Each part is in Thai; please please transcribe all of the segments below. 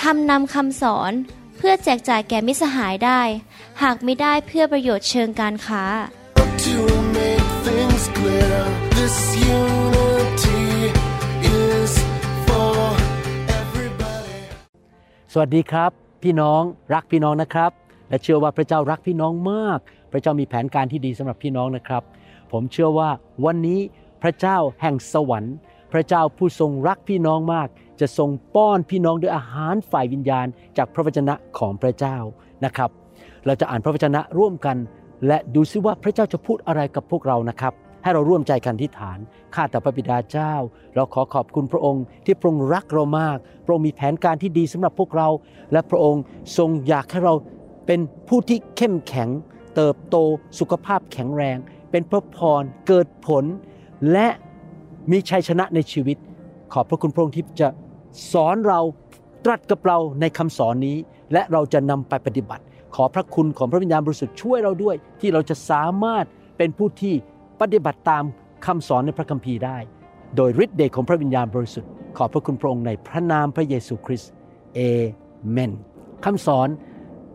ทำนำคำสอนเพื่อแจกจ่ายแก่มิสหายได้ หากไม่ได้เพื่อประโยชน์เชิงการค้า To make things clear, this unity is for everybody. สวัสดีครับ พี่น้องรักพี่น้องนะครับ และเชื่อว่าพระเจ้ารักพี่น้องมาก พระเจ้ามีแผนการที่ดีสำหรับพี่น้องนะครับ ผมเชื่อว่าวันนี้พระเจ้าแห่งสวรรค์ พระเจ้าผู้ทรงรักพี่น้องมาก จะทรงป้อนพี่น้องด้วยอาหารฝ่ายวิญญาณ จากพระวจนะของพระเจ้านะครับ เราจะอ่านพระวจนะร่วมกัน และดูซิว่าพระเจ้าจะพูดอะไรกับพวกเรานะครับ ให้เราร่วมใจกันที่ฐานข้าแต่พระบิดาเจ้า เราขอขอบคุณพระองค์ที่พระองค์รักเรามาก พระองค์มีแผนการที่ดีสำหรับพวกเรา และพระองค์ทรงอยากให้เราเป็นผู้ที่เข้มแข็ง เติบโตสุขภาพแข็งแรง เป็นพระพรเกิดผล และมีชัยชนะในชีวิต ขอบพระคุณพระองค์ที่จะสอนเราตรัสกับเราในคำสอนนี้ และเราจะนำไปปฏิบัติ ขอพระคุณของพระวิญญาณบริสุทธิ์ช่วยเราด้วย ที่เราจะสามารถเป็นผู้ที่ปฏิบัติตามคำสอนในพระคัมภีร์ได้ โดยฤทธิ์เดชของพระวิญญาณบริสุทธิ์ ขอบพระคุณพระองค์ในพระนามพระเยซูคริสต์เอเมนคำสอน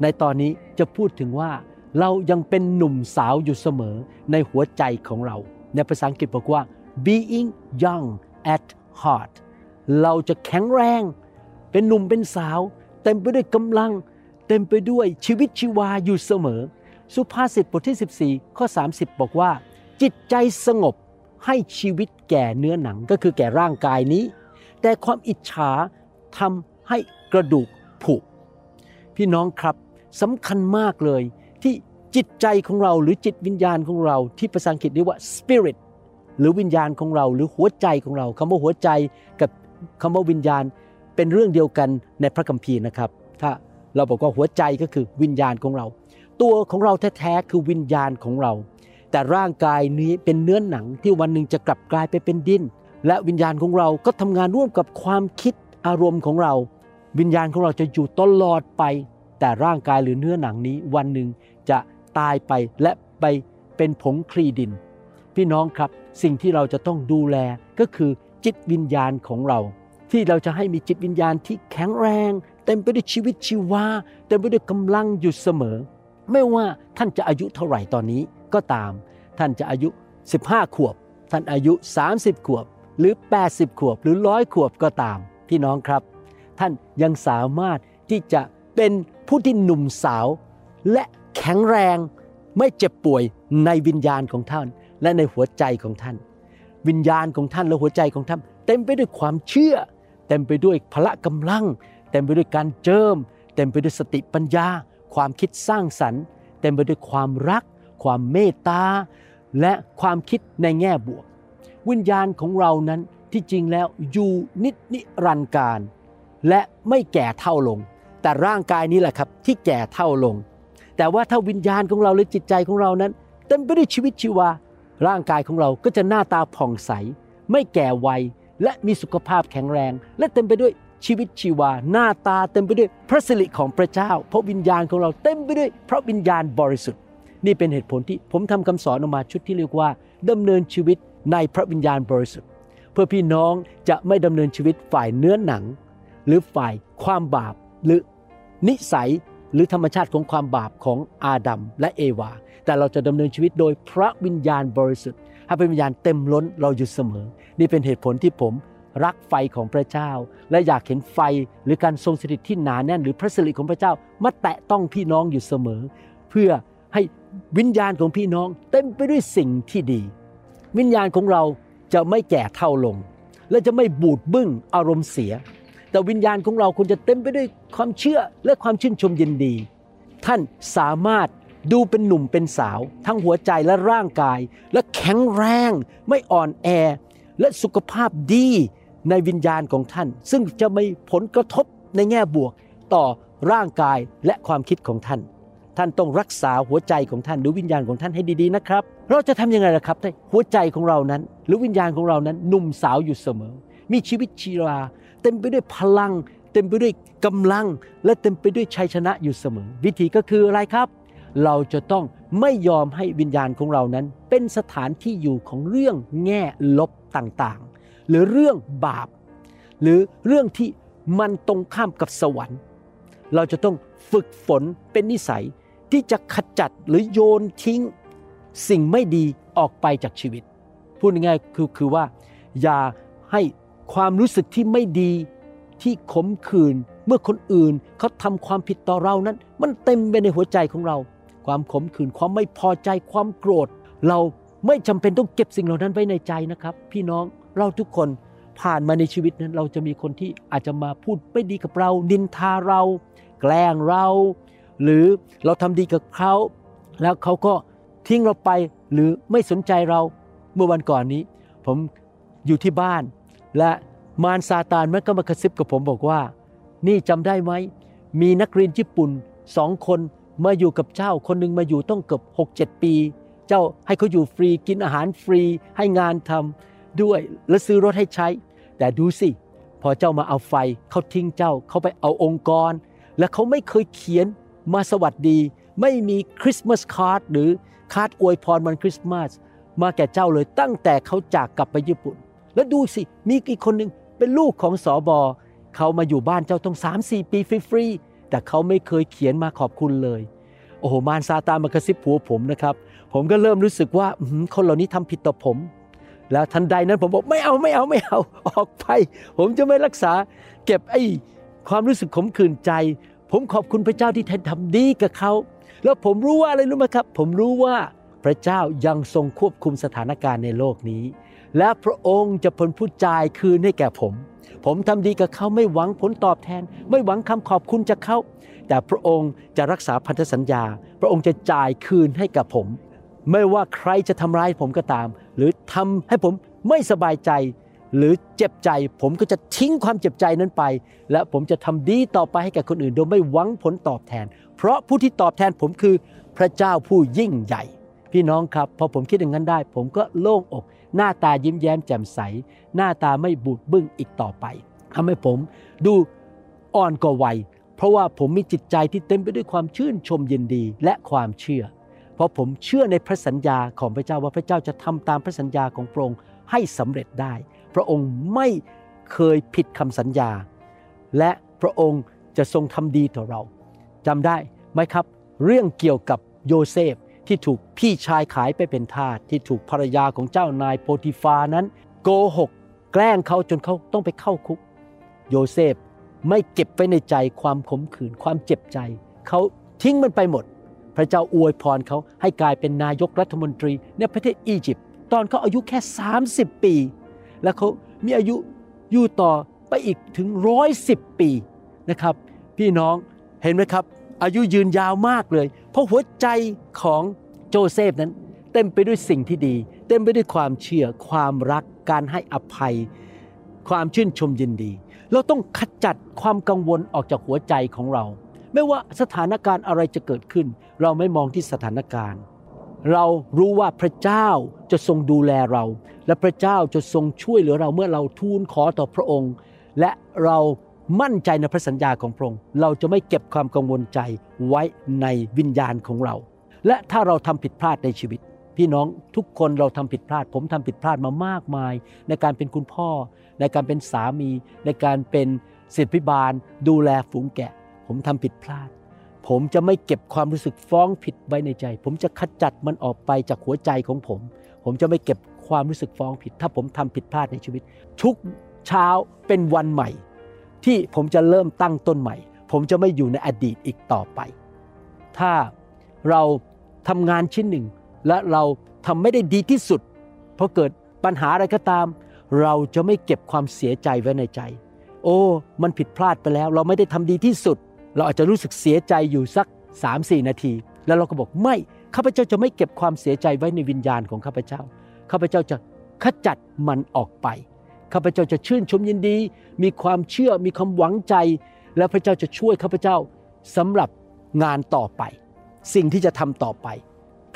ในตอนนี้จะพูดถึงว่าเรายังเป็นหนุ่มสาวอยู่เสมอในหัวใจของเรา ในภาษาอังกฤษบอกว่า being young at heart เราจะแข็งแรง เป็นหนุ่มเป็นสาว เต็มไปด้วยกำลัง เต็มไปด้วยชีวิตชีวาอยู่เสมอ สุภาษิตบทที่ 14 ข้อ 30 บอกว่า จิตใจสงบให้ชีวิตแก่เนื้อหนังก็คือแก่ร่างกายนี้ แต่ความอิจฉาทำให้กระดูกผุ พี่น้องครับสำคัญมากเลยที่จิตใจของเราหรือจิตวิญญาณของเราที่ภาษาอังกฤษเรียกว่า spirit หรือวิญญาณของเราหรือหัวใจของเราคำว่าหัวใจกับคำว่าวิญญาณเป็นเรื่องเดียวกันในพระคัมภีร์นะครับ ถ้าเราบอกว่าหัวใจก็คือวิญญาณของเรา ตัวของเราแท้ๆคือวิญญาณของเรา แต่ร่างกายนี้เป็นเนื้อหนังที่วันหนึ่งจะกลับกลายไปเป็นดิน และวิญญาณของเราก็ทำงานร่วมกับความคิดอารมณ์ของเรา วิญญาณของเราจะอยู่ตลอดไป แต่ร่างกายหรือเนื้อหนังนี้วันหนึ่งจะตายไปและไปเป็นผงคลีดิน พี่น้องครับ สิ่งที่เราจะต้องดูแลก็คือจิตวิญญาณของเรา ที่เราจะให้มีจิตวิญญาณที่แข็งแรง เต็มไปด้วยชีวิตชีวาเต็มไปด้วยกำลังอยู่เสมอ ไม่ว่าท่านจะอายุเท่าไหร่ตอนนี้ก็ตาม ท่านจะอายุ 15 ขวบ ท่านอายุ 30 ขวบ หรือ 80 ขวบ หรือร้อยขวบก็ตามพี่น้องครับ ท่านยังสามารถที่จะเป็นผู้ที่หนุ่มสาว และแข็งแรงไม่เจ็บป่วยในวิญญาณของท่าน และในหัวใจของท่าน วิญญาณของท่านและหัวใจของท่าน เต็มไปด้วยความเชื่อ เต็มไปด้วยพละกำลัง เต็มไปด้วยการเจิม เต็มไปด้วยสติปัญญา ความคิดสร้างสรรค์ เต็มไปด้วยความรัก ความเมตตา และความคิดในแง่บวก วิญญาณของเรานั้นที่จริงแล้วอยู่นิจนิรันดร์การ และไม่แก่เท่าลง แต่ร่างกายนี้แหละครับที่แก่เท่าลง แต่ว่าถ้าวิญญาณของเราหรือจิตใจของเรานั้น เต็มไปด้วยชีวิตชีวา ร่างกายของเราก็จะหน้าตาผ่องใส ไม่แก่วัย และมีสุขภาพแข็งแรง และเต็มไปด้วยชีวิตชีวา หน้าตาเต็มไปด้วยพระสิริของพระเจ้า พระวิญญาณของเราเต็มไปด้วยพระวิญญาณบริสุทธิ์ นี่เป็นเหตุผลที่ผมทำคำสอนออกมาชุดที่เรียกว่าดำเนินชีวิตในพระวิญญาณบริสุทธิ์ เพื่อพี่น้องจะไม่ดำเนินชีวิตฝ่ายเนื้อหนัง หรือฝ่ายความบาปหรือนิสัย หรือธรรมชาติของความบาปของอาดัมและเอวา แต่เราจะดำเนินชีวิตโดยพระวิญญาณบริสุทธิ์ให้เป็นวิญญาณเต็มล้นเราอยู่เสมอ นี่เป็นเหตุผลที่ผมรักไฟของพระเจ้า และอยากเห็นไฟหรือการทรงสถิตที่หนาแน่น หรือพระสิริของพระเจ้ามาแตะต้องพี่น้องอยู่เสมอ เพื่อให้วิญญาณของพี่น้อง เต็มไปด้วยสิ่งที่ดี วิญญาณของเราจะไม่แก่เท่าลง และจะไม่บูดบึ้งอารมณ์เสีย แต่วิญญาณของเราควรจะเต็มไปด้วยความเชื่อและความชื่นชมยินดี ท่านสามารถดูเป็นหนุ่มเป็นสาว ทั้งหัวใจและร่างกาย และแข็งแรงไม่อ่อนแอ และสุขภาพดีในวิญญาณของท่าน ซึ่งจะไมีผลกระทบในแง่บวกต่อร่างกายและความคิดของท่าน ท่านต้องรักษาหัวใจของท่านหรือวิญญาณของท่านให้ดีๆนะครับ เราจะทำยังไงล่ะครับถ้าหัวใจของเรานั้น หรือวิญญาณของเรานั้นหนุ่มสาวอยู่เสมอ มีชีวิตชีวา เต็มไปด้วยพลัง เต็มไปด้วยกำลัง และเต็มไปด้วยชัยชนะอยู่เสมอ วิธีก็คืออะไรครับ เราจะต้องไม่ยอมให้วิญญาณของเรานั้น เป็นสถานที่อยู่ของเรื่องแง่ลบต่างๆ หรือเรื่องบาป หรือเรื่องที่มันตรงข้ามกับสวรรค์ เราจะต้องฝึกฝนเป็นนิสัยที่จะขจัดหรือโยนทิ้ง สิ่งไม่ดีออกไปจากชีวิต พูดง่ายๆคือคือว่า อย่าให้ ความรู้สึกที่ไม่ดีที่ขมขื่นเมื่อคนอื่นเขาทำความผิดต่อเรานั้น มันเต็มไปในหัวใจของเรา ความขมขื่นความไม่พอใจความโกรธ เราไม่จำเป็นต้องเก็บสิ่งเหล่านั้นไว้ในใจนะครับ พี่น้องเราทุกคนผ่านมาในชีวิตนั้น เราจะมีคนที่อาจจะมาพูดไม่ดีกับเรา นินทาเรา แกล้งเรา หรือเราทำดีกับเขา แล้วเขาก็ทิ้งเราไปหรือไม่สนใจเราเมื่อวันก่อนนี้ ผมอยู่ที่บ้าน และมารซาตานมันก็มากระซิบกับผมบอกว่า นี่จำได้ไหม มีนักเรียนญี่ปุ่นสองคนมาอยู่กับเจ้า คนหนึ่งมาอยู่ต้องเกือบหกเจ็ดปี เจ้าให้เขาอยู่ฟรีกินอาหารฟรี ให้งานทำด้วยและซื้อรถให้ใช้ แต่ดูสิ พอเจ้ามาเอาไฟเขาทิ้งเจ้าเขาไปเอาองค์กร และเขาไม่เคยเขียนมาสวัสดี ไม่มี Christmas card หรือการ์ดอวยพรวันคริสต์มาสมาแก่เจ้าเลยตั้งแต่เขาจากกลับไปญี่ปุ่น แล้วดูสิมีอีกคนหนึ่งเป็นลูกของสอบอเขามาอยู่บ้านเจ้าต้อง3 4ปีฟรีๆแต่เขาไม่เคยเขียนมาขอบคุณเลยโอ้โหมารซาตานมากระซิบหัวผมนะครับ ผมก็เริ่มรู้สึกว่าคนเหล่านี้ทำผิดต่อผม แล้วทันใดนั้นผมบอกไม่เอาไม่เอาไม่เอาออกไป ผมจะไม่รักษา เก็บไอ้ความรู้สึกขมขื่นใจ ผมขอบคุณพระเจ้าที่ท่านทำดีกับเขา แล้วผมรู้ว่าอะไรรู้ไหมครับ ผมรู้ว่าพระเจ้ายังทรงควบคุมสถานการณ์ในโลกนี้ และพระองค์จะเป็นผู้จ่ายคืนให้แก่ผม ผมทำดีกับเขาไม่หวังผลตอบแทน ไม่หวังคำขอบคุณจากเขา แต่พระองค์จะรักษาพันธสัญญา พระองค์จะจ่ายคืนให้กับผม ไม่ว่าใครจะทำร้ายผมก็ตาม หรือทำให้ผมไม่สบายใจ หรือเจ็บใจ ผมก็จะทิ้งความเจ็บใจนั้นไป และผมจะทำดีต่อไปให้แก่คนอื่น โดยไม่หวังผลตอบแทน เพราะผู้ที่ตอบแทนผมคือพระเจ้าผู้ยิ่งใหญ่ พี่น้องครับพอผมคิดอย่างนั้นได้ ผมก็โล่งอก หน้าตายิ้มแย้มแจ่มใส หน้าตาไม่บูดบึ้งอีกต่อไปทำให้ผมดูอ่อนกว่าวัย เพราะว่าผมมีจิตใจที่เต็มไปด้วยความชื่นชมยินดีและความเชื่อ เพราะผมเชื่อในพระสัญญาของพระเจ้าว่าพระเจ้าจะทำตามพระสัญญาของพระองค์ให้สำเร็จได้ พระองค์ไม่เคยผิดคำสัญญา และพระองค์จะทรงทำดีต่อเราจำได้ไหมครับ เรื่องเกี่ยวกับโยเซฟ ที่ถูกพี่ชายขายไปเป็นทาสที่ถูกภรรยาของเจ้านายโพติฟานั้น โกหก แกล้งเขาจนเขาต้องไปเข้าคุก โยเซฟไม่เก็บไว้ในใจความขมขื่นความเจ็บใจ เขาทิ้งมันไปหมด พระเจ้าอวยพรเขาให้กลายเป็นนายกรัฐมนตรีในประเทศอียิปต์ตอนเขาอายุแค่ 30 ปี แล้วเขามีอายุอยู่ต่อไปอีกถึงร้อยสิบปีนะครับ พี่น้องเห็นไหมครับ อายุยืนยาวมากเลย เพราะหัวใจของโจเซฟนั้น เต็มไปด้วยสิ่งที่ดี เต็มไปด้วยความเชื่อ ความรักการให้อภัย ความชื่นชมยินดี เราต้องขจัดความกังวลออกจากหัวใจของเรา ไม่ว่าสถานการณ์อะไรจะเกิดขึ้น เราไม่มองที่สถานการณ์ เรารู้ว่าพระเจ้าจะทรงดูแลเรา และพระเจ้าจะทรงช่วยเหลือเราเมื่อเราทูลขอต่อพระองค์ และเรา มั่นใจในพระสัญญาของพระองค์ เราจะไม่เก็บความกังวลใจไว้ในวิญญาณของเรา และถ้าเราทำผิดพลาดในชีวิต พี่น้องทุกคนเราทำผิดพลาด ผมทำผิดพลาดมามากมาย ในการเป็นคุณพ่อ ในการเป็นสามี ในการเป็นศิษย์พิบาล ดูแลฝูงแกะ ผมทำผิดพลาด ผมจะไม่เก็บความรู้สึกฟ้องผิดไว้ในใจ ผมจะขจัดมันออกไปจากหัวใจของผม ผมจะไม่เก็บความรู้สึกฟ้องผิด ถ้าผมทำผิดพลาดในชีวิต ทุกเช้าเป็นวันใหม่ ที่ผมจะเริ่มตั้งต้นใหม่ ผมจะไม่อยู่ในอดีตอีกต่อไป ถ้าเราทำงานชิ้นหนึ่ง และเราทำไม่ได้ดีที่สุด เพราะเกิดปัญหาอะไรก็ตาม เราจะไม่เก็บความเสียใจไว้ในใจ โอ้ มันผิดพลาดไปแล้ว เราไม่ได้ทำดีที่สุด เราอาจจะรู้สึกเสียใจอยู่สัก 3-4 นาที แล้วเราก็บอกไม่ข้าพเจ้าจะไม่เก็บความเสียใจไว้ในวิญญาณของข้าพเจ้า ข้าพเจ้าจะขจัดมันออกไป ข้าพเจ้าจะชื่นชมยินดี มีความเชื่อมีความหวังใจ และพระเจ้าจะช่วยข้าพเจ้าสำหรับงานต่อไป สิ่งที่จะทำต่อไป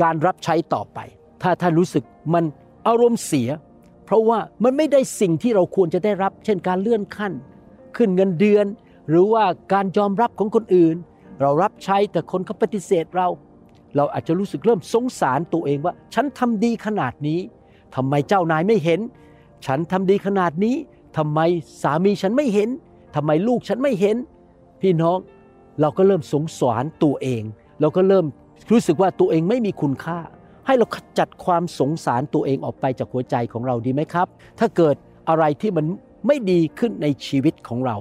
การรับใช้ต่อไป ถ้าท่านรู้สึกมันอารมณ์เสีย เพราะว่ามันไม่ได้สิ่งที่เราควรจะได้รับ เช่นการเลื่อนขั้น ขึ้นเงินเดือน หรือว่าการยอมรับของคนอื่น เรารับใช้แต่คนเขาปฏิเสธเรา เราอาจจะรู้สึกเริ่มสงสารตัวเองว่า ฉันทำดีขนาดนี้ทำไมเจ้านายไม่เห็น ฉันทำดีขนาดนี้ทำไมสามีฉันไม่เห็นทำไมลูกฉันไม่เห็น พี่น้องเราก็เริ่มสงสารตัวเอง เราก็เริ่มรู้สึกว่าตัวเองไม่มีคุณค่า ให้เราขจัดความสงสารตัวเองออกไปจากหัวใจของเราดีไหมครับ ถ้าเกิดอะไรที่มันไม่ดีขึ้นในชีวิตของเรา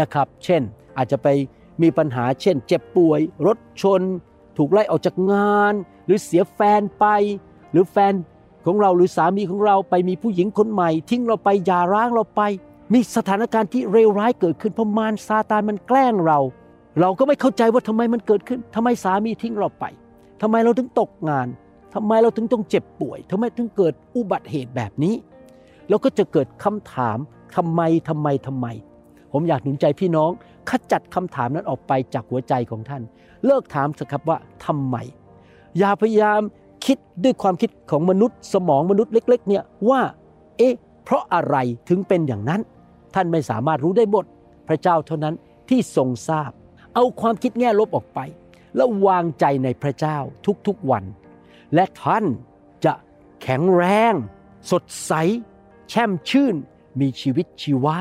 นะครับ เช่นอาจจะไปมีปัญหาเช่น เจ็บป่วย รถชน ถูกไล่ออกจากงาน หรือเสียแฟนไป หรือแฟน ของเราหรือสามีของเราไปมีผู้หญิงคนใหม่ ทิ้งเราไปหย่าร้างเราไป มีสถานการณ์ที่เลวร้ายเกิดขึ้นเพราะมารซาตานมันแกล้งเรา เราก็ไม่เข้าใจว่าทำไมมันเกิดขึ้นทำไมสามีทิ้งเราไปทำไมเราถึงตกงานทำไมเราถึงต้องเจ็บป่วยทำไมถึงเกิดอุบัติเหตุแบบนี้ เราก็จะเกิดคำถามทำไมทำไมทำไม ผมอยากหนุนใจพี่น้องขจัดคำถามนั้นออกไปจากหัวใจของท่าน เลิกถามสักครับว่าทำไมอย่าพยายาม คิดด้วยความคิดของมนุษย์ สมองมนุษย์เล็ก ๆ เนี่ยว่า เอ๊ะ เพราะอะไรถึงเป็นอย่างนั้น ท่านไม่สามารถรู้ได้หมดพระเจ้าเท่านั้นที่ทรงทราบ เอาความคิดแง่ลบออกไป แล้ววางใจในพระเจ้าทุกๆวัน และท่านจะแข็งแรง สดใส แช่มชื่น มีชีวิตชีวา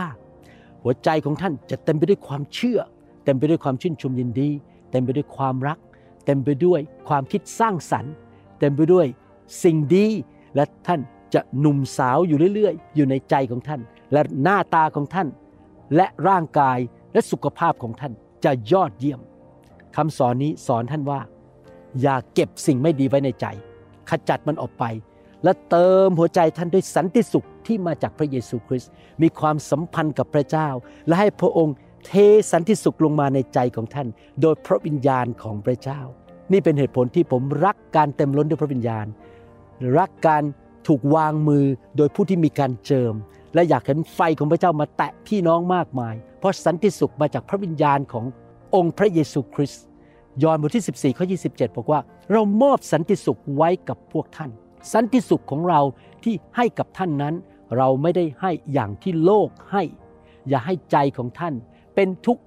หัวใจของท่านจะเต็มไปด้วยความเชื่อ เต็มไปด้วยความชื่นชมยินดี เต็มไปด้วยความรัก เต็มไปด้วยความคิดสร้างสรรค์ เต็มไปด้วยสิ่งดี และท่านจะหนุ่มสาวอยู่เรื่อยๆ อยู่ในใจของท่าน และหน้าตาของท่าน และร่างกายและสุขภาพของท่านจะยอดเยี่ยมคำสอนนี้สอนท่านว่า อย่าเก็บสิ่งไม่ดีไว้ในใจ ขจัดมันออกไป และเติมหัวใจท่านด้วยสันติสุขที่มาจากพระเยซูคริสต์มีความสัมพันธ์กับพระเจ้า และให้พระองค์เทสันติสุขลงมาในใจของท่าน โดยพระวิญญาณของพระเจ้า นี่เป็นเหตุผลที่ผมรักการเต็มล้นด้วยพระวิญญาณ รักการถูกวางมือโดยผู้ที่มีการเจิม และอยากเห็นไฟของพระเจ้ามาแตะพี่น้องมากมาย เพราะสันติสุขมาจากพระวิญญาณขององค์พระเยซูคริสต์ยอห์นบทที่ 14ข้อ27 บอกว่า เรามอบสันติสุขไว้กับพวกท่าน สันติสุขของเราที่ให้กับท่านนั้น เราไม่ได้ให้อย่างที่โลกให้ อย่าให้ใจของท่าน เป็นทุกข์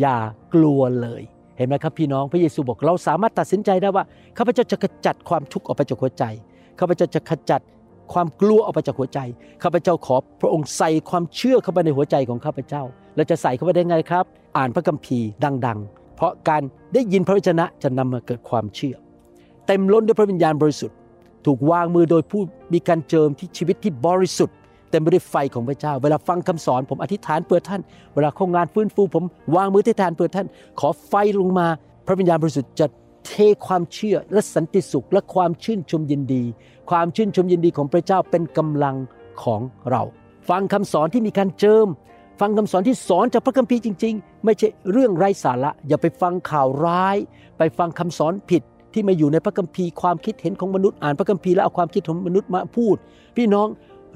อย่ากลัวเลย เห็นไหมครับพี่น้องพระเยซูบอกเราสามารถตัดสินใจได้ว่าข้าพเจ้าจะขจัดความทุกข์ออกไปจากหัวใจข้าพเจ้าจะขจัดความกลัวออกไปจากหัวใจข้าพเจ้าขอพระองค์ใส่ความเชื่อเข้าไปในหัวใจของข้าพเจ้าแล้วจะใส่เข้าไปได้ไงครับ อ่านพระคัมภีร์ดัง ๆ เพราะการได้ยินพระวจนะจะนำมาเกิดความเชื่อ เต็มล้นด้วยพระวิญญาณบริสุทธิ์ ถูกวางมือโดยผู้มีการเจิมที่ชีวิตที่บริสุทธิ์ เต็มไปด้วยไฟของพระเจ้า เวลาฟังคำสอนผมอธิษฐานเปิดท่าน เวลาเข้างานฟื้นฟูผมวางมือที่ฐานเปิดท่าน ขอไฟลงมา พระวิญญาณบริสุทธิ์จะเทความเชื่อและสันติสุขและความชื่นชมยินดี ความชื่นชมยินดีของพระเจ้าเป็นกำลังของเรา ฟังคำสอนที่มีการเจิม ฟังคำสอนที่สอนจากพระคัมภีร์จริง ๆ ไม่ใช่เรื่องไร้สาระ อย่าไปฟังข่าวร้าย ไปฟังคำสอนผิดที่ไม่อยู่ในพระคัมภีร์ความคิดเห็นของมนุษย์อ่านพระคัมภีร์แล้วเอาความคิดของมนุษย์มาพูด พี่น้อง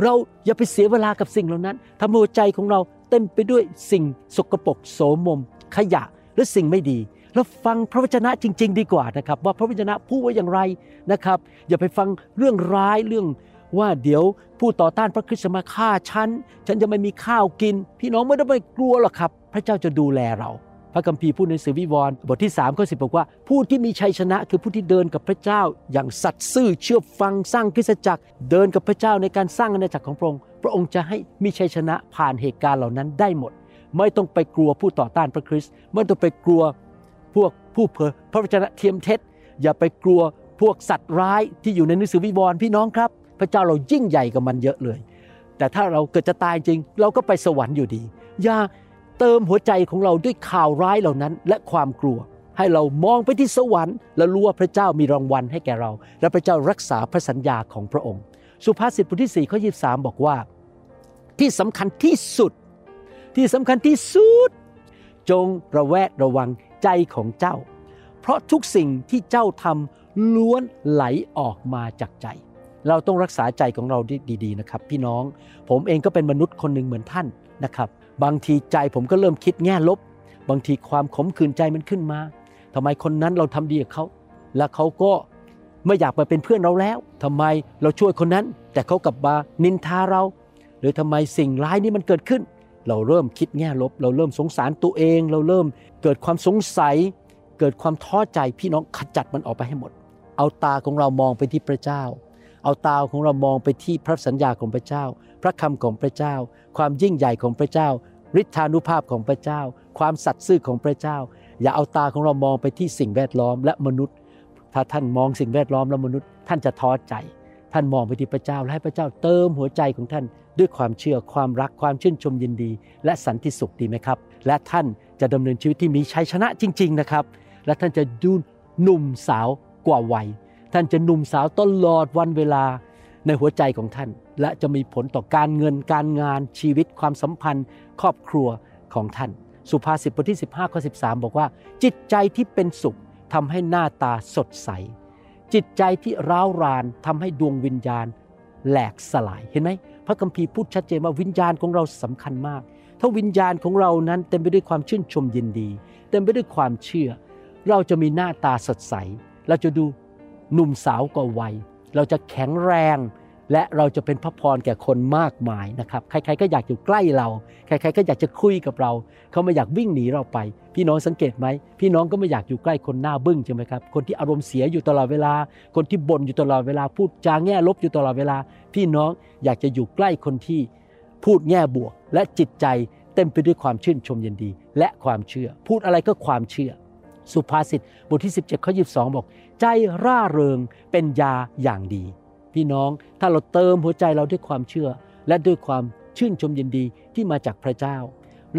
เราอย่าไปเสียเวลากับสิ่งเหล่านั้นทำให้หัวใจของเราเต็มไปด้วยสิ่งสกปรกโสมม ขยะและสิ่งไม่ดีแล้วฟังพระวจนะจริง ๆ ดีกว่านะครับว่าพระวจนะพูดว่าอย่างไรนะครับ อย่าไปฟังเรื่องร้ายเรื่องว่าเดี๋ยวผู้ต่อต้านพระคริสต์มาฆ่าฉัน ฉันจะไม่มีข้าวกิน พี่น้องไม่ต้องไปกลัวหรอกครับ พระเจ้าจะดูแลเรา ระคัมภีร์พูดในสือวิวรณ์บทที่3ข้อ10บอกว่า ผู้ที่มีชัยชนะคือผู้ที่เดินกับพระเจ้า อย่างสัตย์ซื่อเชื่อฟังสร้างคริสตจักร เดินกับพระเจ้าในการสร้างอาณาจักรของพระองค์พระองค์จะให้มีชัยชนะผ่านเหตุการณ์เหล่านั้นได้หมด ไม่ต้องไปกลัวผู้ต่อต้านพระคริสต์ไม่ต้องไปกลัวพวกผู้เผยพระวจนะเทียมเท็จ อย่าไปกลัวพวกสัตว์ร้ายที่อยู่ในหนังสือวิวรณ์พี่น้องครับ พระเจ้าเรายิ่งใหญ่กับมันเยอะเลย แต่ถ้าเราเกิดจะตายจริง เราก็ไปสวรรค์อยู่ดีอย่า เติมหัวใจของเราด้วยข่าวร้ายเหล่านั้น และความกลัว ให้เรามองไปที่สวรรค์และรู้ว่าพระเจ้ามีรางวัลให้แก่เรา และพระเจ้ารักษาพระสัญญาของพระองค์ สุภาษิตบทที่4ข้อ23บอกว่า ที่สำคัญที่สุด ที่สำคัญที่สุด จงระแวดระวังใจของเจ้า เพราะทุกสิ่งที่เจ้าทำล้วนไหลออกมาจากใจ เราต้องรักษาใจของเราดีๆนะครับ พี่น้อง ผมเองก็เป็นมนุษย์คนหนึ่งเหมือนท่านนะครับ บางทีใจผมก็เริ่มคิดแง่ลบ บางทีความขมขื่นใจมันขึ้นมาทำไมคนนั้นเราทำดีกับเขา แล้วเขาก็ไม่อยากมาเป็นเพื่อนเราแล้วทำไมเราช่วยคนนั้น แต่เขากลับมานินทาเรา หรือทำไมสิ่งร้ายนี้มันเกิดขึ้น เราเริ่มคิดแง่ลบ เราเริ่มสงสารตัวเอง เราเริ่มเกิดความสงสัย เกิดความท้อใจพี่น้องขจัดมันออกไปให้หมด เอาตาของเรามองไปที่พระเจ้า เอาตาของเรามองไปที่พระสัญญาของพระเจ้า ระคำของพระเจ้า ความยิ่งใหญ่ของพระเจ้าฤทธานุภาพของพระเจ้า ความสัตย์ซื่อของพระเจ้า อย่าเอาตาของเรามองไปที่สิ่งแวดล้อมและมนุษย์ ถ้าท่านมองสิ่งแวดล้อมและมนุษย์ ท่านจะท้อใจ ท่านมองไปที่พระเจ้าและให้พระเจ้าเติมหัวใจของท่าน ด้วยความเชื่อความรักความชื่นชมยินดี และสันติสุขดีไหมครับ และท่านจะดำเนินชีวิตที่มีชัยชนะจริง ๆนะครับ และท่านจะดูหนุ่มสาวกว่าวัย ท่านจะหนุ่มสาวตลอดวันเวลา ในหัวใจของท่าน และจะมีผลต่อการเงินการงานชีวิตความสัมพันธ์ ครอบครัวของท่าน สุภาษิตบทที่ 15ข้อ13 บอกว่า จิตใจที่เป็นสุขทำให้หน้าตาสดใส จิตใจที่ร้าวรานทำให้ดวงวิญญาณแหลกสลายเห็นไหมพระคัมภีร์พูดชัดเจนว่าวิญญาณของเราสำคัญมาก ถ้าวิญญาณของเรานั้นเต็มไปด้วยความชื่นชมยินดี เต็มไปด้วยความเชื่อ เราจะมีหน้าตาสดใส เราจะดูหนุ่มสาวกว่าวัย เราจะแข็งแรง และเราจะเป็นพระพรแก่คนมากมายนะครับ ใคร ๆ ก็อยากอยู่ใกล้เรา ใคร ๆ ก็อยากจะคุยกับเรา เขาไม่อยากวิ่งหนีเราไป พี่น้องสังเกตไหม พี่น้องก็ไม่อยากอยู่ใกล้คนหน้าบึ้งใช่ไหมครับ คนที่อารมณ์เสียอยู่ตลอดเวลา คนที่บ่นอยู่ตลอดเวลา พูดจาแง่ลบอยู่ตลอดเวลา พี่น้องอยากจะอยู่ใกล้คนที่พูดแง่บวก และจิตใจเต็มไปด้วยความชื่นชมยินดี และความเชื่อ พูดอะไรก็ความเชื่อ สุภาษิตบทที่ 17ข้อ22 บอก ใจร่าเริงเป็นยาอย่างดี พี่น้องถ้าเราเติมหัวใจเราด้วยความเชื่อ และด้วยความชื่นชมยินดีที่มาจากพระเจ้า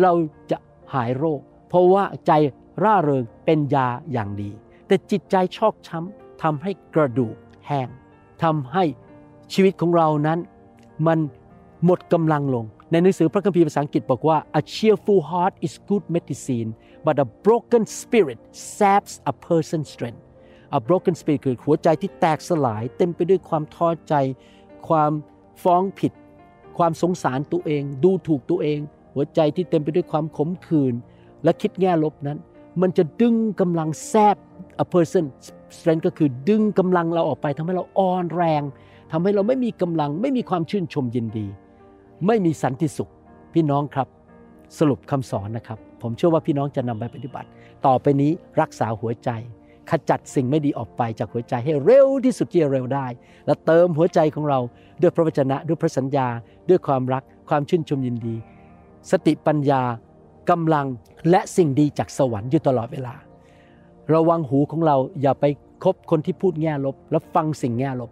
เราจะหายโรค เพราะว่าใจร่าเริงเป็นยาอย่างดี แต่จิตใจชอกช้ำทำให้กระดูกแห้งทำให้ชีวิตของเรานั้น มันหมดกำลังลง ในหนังสือพระคัมภีร์ภาษาอังกฤษบอกว่า a cheerful heart is good medicine but a broken spirit saps a person's strength a broken spirit คือหัวใจที่แตกสลาย เต็มไปด้วยความท้อใจ ความฟ้องผิด ความสงสารตัวเอง ดูถูกตัวเอง หัวใจที่เต็มไปด้วยความขมขื่นและคิดแง่ลบนั้น มันจะดึงกำลังแซบ a person strength ก็คือดึงกำลังเราออกไปทำให้เราอ่อนแรงทำให้เราไม่มีกำลังไม่มีความชื่นชมยินดี ไม่มีสันติสุข พี่น้องครับสรุปคำสอนนะครับ ผมเชื่อว่าพี่น้องจะนำไปปฏิบัติ ต่อไปนี้รักษาหัวใจ ขจัดสิ่งไม่ดีออกไปจากหัวใจให้เร็วที่สุดที่จะเร็วได้ และเติมหัวใจของเราด้วยพระวจนะด้วยพระสัญญา ด้วยความรักความชื่นชมยินดี สติปัญญากำลังและสิ่งดีจากสวรรค์อยู่ตลอดเวลา ระวังหูของเราอย่าไปคบคนที่พูดแง่ลบ และฟังสิ่งแง่ลบ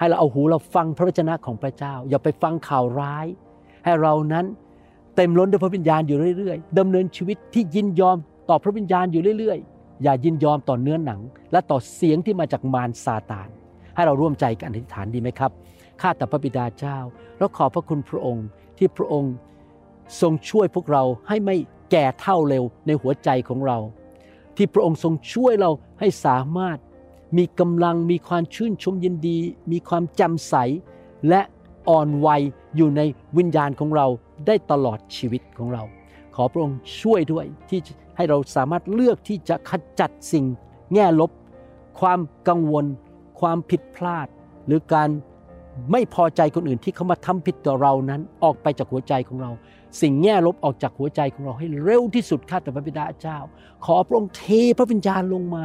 ให้เราเอาหูเราฟังพระวจนะของพระเจ้า อย่าไปฟังข่าวร้าย ให้เรานั้นเต็มล้นด้วยพระวิญญาณอยู่เรื่อยๆดำเนินชีวิตที่ยินยอมต่อพระวิญญาณอยู่เรื่อยๆ อย่ายินยอมต่อเนื้อหนัง และต่อเสียงที่มาจากมารซาตาน ให้เราร่วมใจกันอธิษฐานดีไหมครับข้าแต่พระบิดาเจ้า แล้วขอบพระคุณพระองค์ที่พระองค์ทรงช่วยพวกเราให้ไม่แก่เท่าเร็วในหัวใจของเรา ที่พระองค์ทรงช่วยเราให้สามารถ มีกำลังมีความชื่นชมยินดี มีความจำใส และอ่อนวัยอยู่ในวิญญาณของเราได้ตลอดชีวิตของเรา ขอพระองค์ช่วยด้วยที่ให้เราสามารถเลือกที่จะขจัดสิ่ง แง่ลบ ความกังวล ความผิดพลาด หรือการไม่พอใจคนอื่นที่เขามาทำผิดต่อเรานั้นออกไปจากหัวใจของเรา สิ่งแง่ลบออกจากหัวใจของเราให้เร็วที่สุดข้าแต่พระบิดาเจ้า ขอพระองค์เทพระวิญญาณลงมา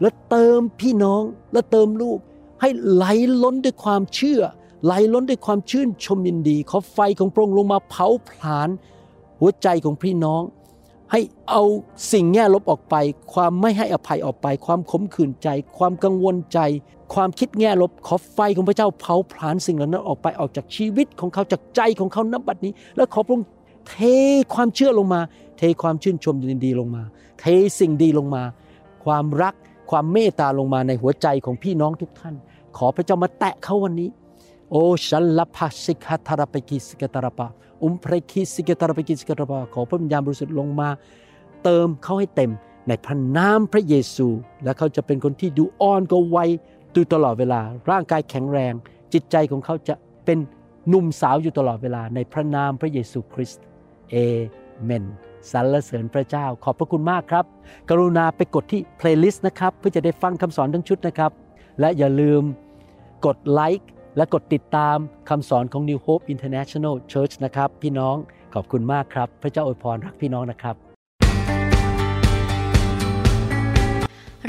และเติมพี่น้องและเติมลูก ให้ไหลล้นด้วยความเชื่อ ไหลล้นด้วยความชื่นชมยินดี ขอไฟของพระองค์ลงมาเผาผลาญหัวใจของพี่น้อง ให้เอาสิ่งแง่ลบออกไป ความไม่ให้อภัยออกไป ความขมขื่นใจ ความกังวลใจ ความคิดแง่ลบ ขอไฟของพระเจ้าเผาผลาญสิ่งเหล่านั้นออกไปออกจากชีวิตของเขาจากใจของเขานับบัดนี้ แล้วขอพระองค์เทความเชื่อลงมา เทความชื่นชมยินดีลงมา เทสิ่งดีลงมา ความรัก ความเมตตาลงมาในหัวใจของพี่น้องทุกท่าน ขอพระเจ้ามาแตะเขาวันนี้ โอชัลลพัสิกาตาราปกิสกตาราปาอุมพรคิสกตาราปกิสกตาราปาขอพระวิญญาณบริสุทธิ์ลงมา เติมเขาให้เต็มในพระนามพระเยซู และเขาจะเป็นคนที่ดูอ่อนก็วัยดูตลอดเวลา ร่างกายแข็งแรง จิตใจของเขาจะเป็นหนุ่มสาวอยู่ตลอดเวลาในพระนามพระเยซูคริสต์เอเมน สรรเสริญพระเจ้า ขอบพระคุณมากครับ กรุณาไปกดที่ playlist นะครับเพื่อจะได้ฟังคำสอนทั้งชุดนะครับ และอย่าลืมกดไลค์และกดติดตามคำสอนของ New Hope International Church นะครับ พี่น้องขอบคุณมากครับ พระเจ้าอวยพรรักพี่น้องนะครับ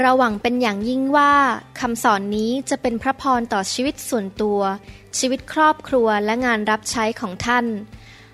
เราหวังเป็นอย่างยิ่งว่าคำสอนนี้จะเป็นพระพรต่อชีวิตส่วนตัว ชีวิตครอบครัวและงานรับใช้ของท่าน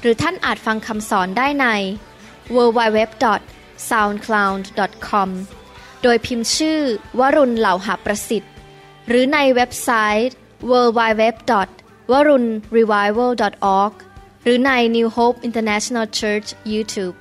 หรือท่านอาจฟังคำสอนได้ใน www.soundcloud.com โดยพิมพ์ชื่อวรุณเหล่าหาประสิทธิ์ หรือในเว็บไซต์ www.warunrevival.org หรือใน New Hope International Church YouTube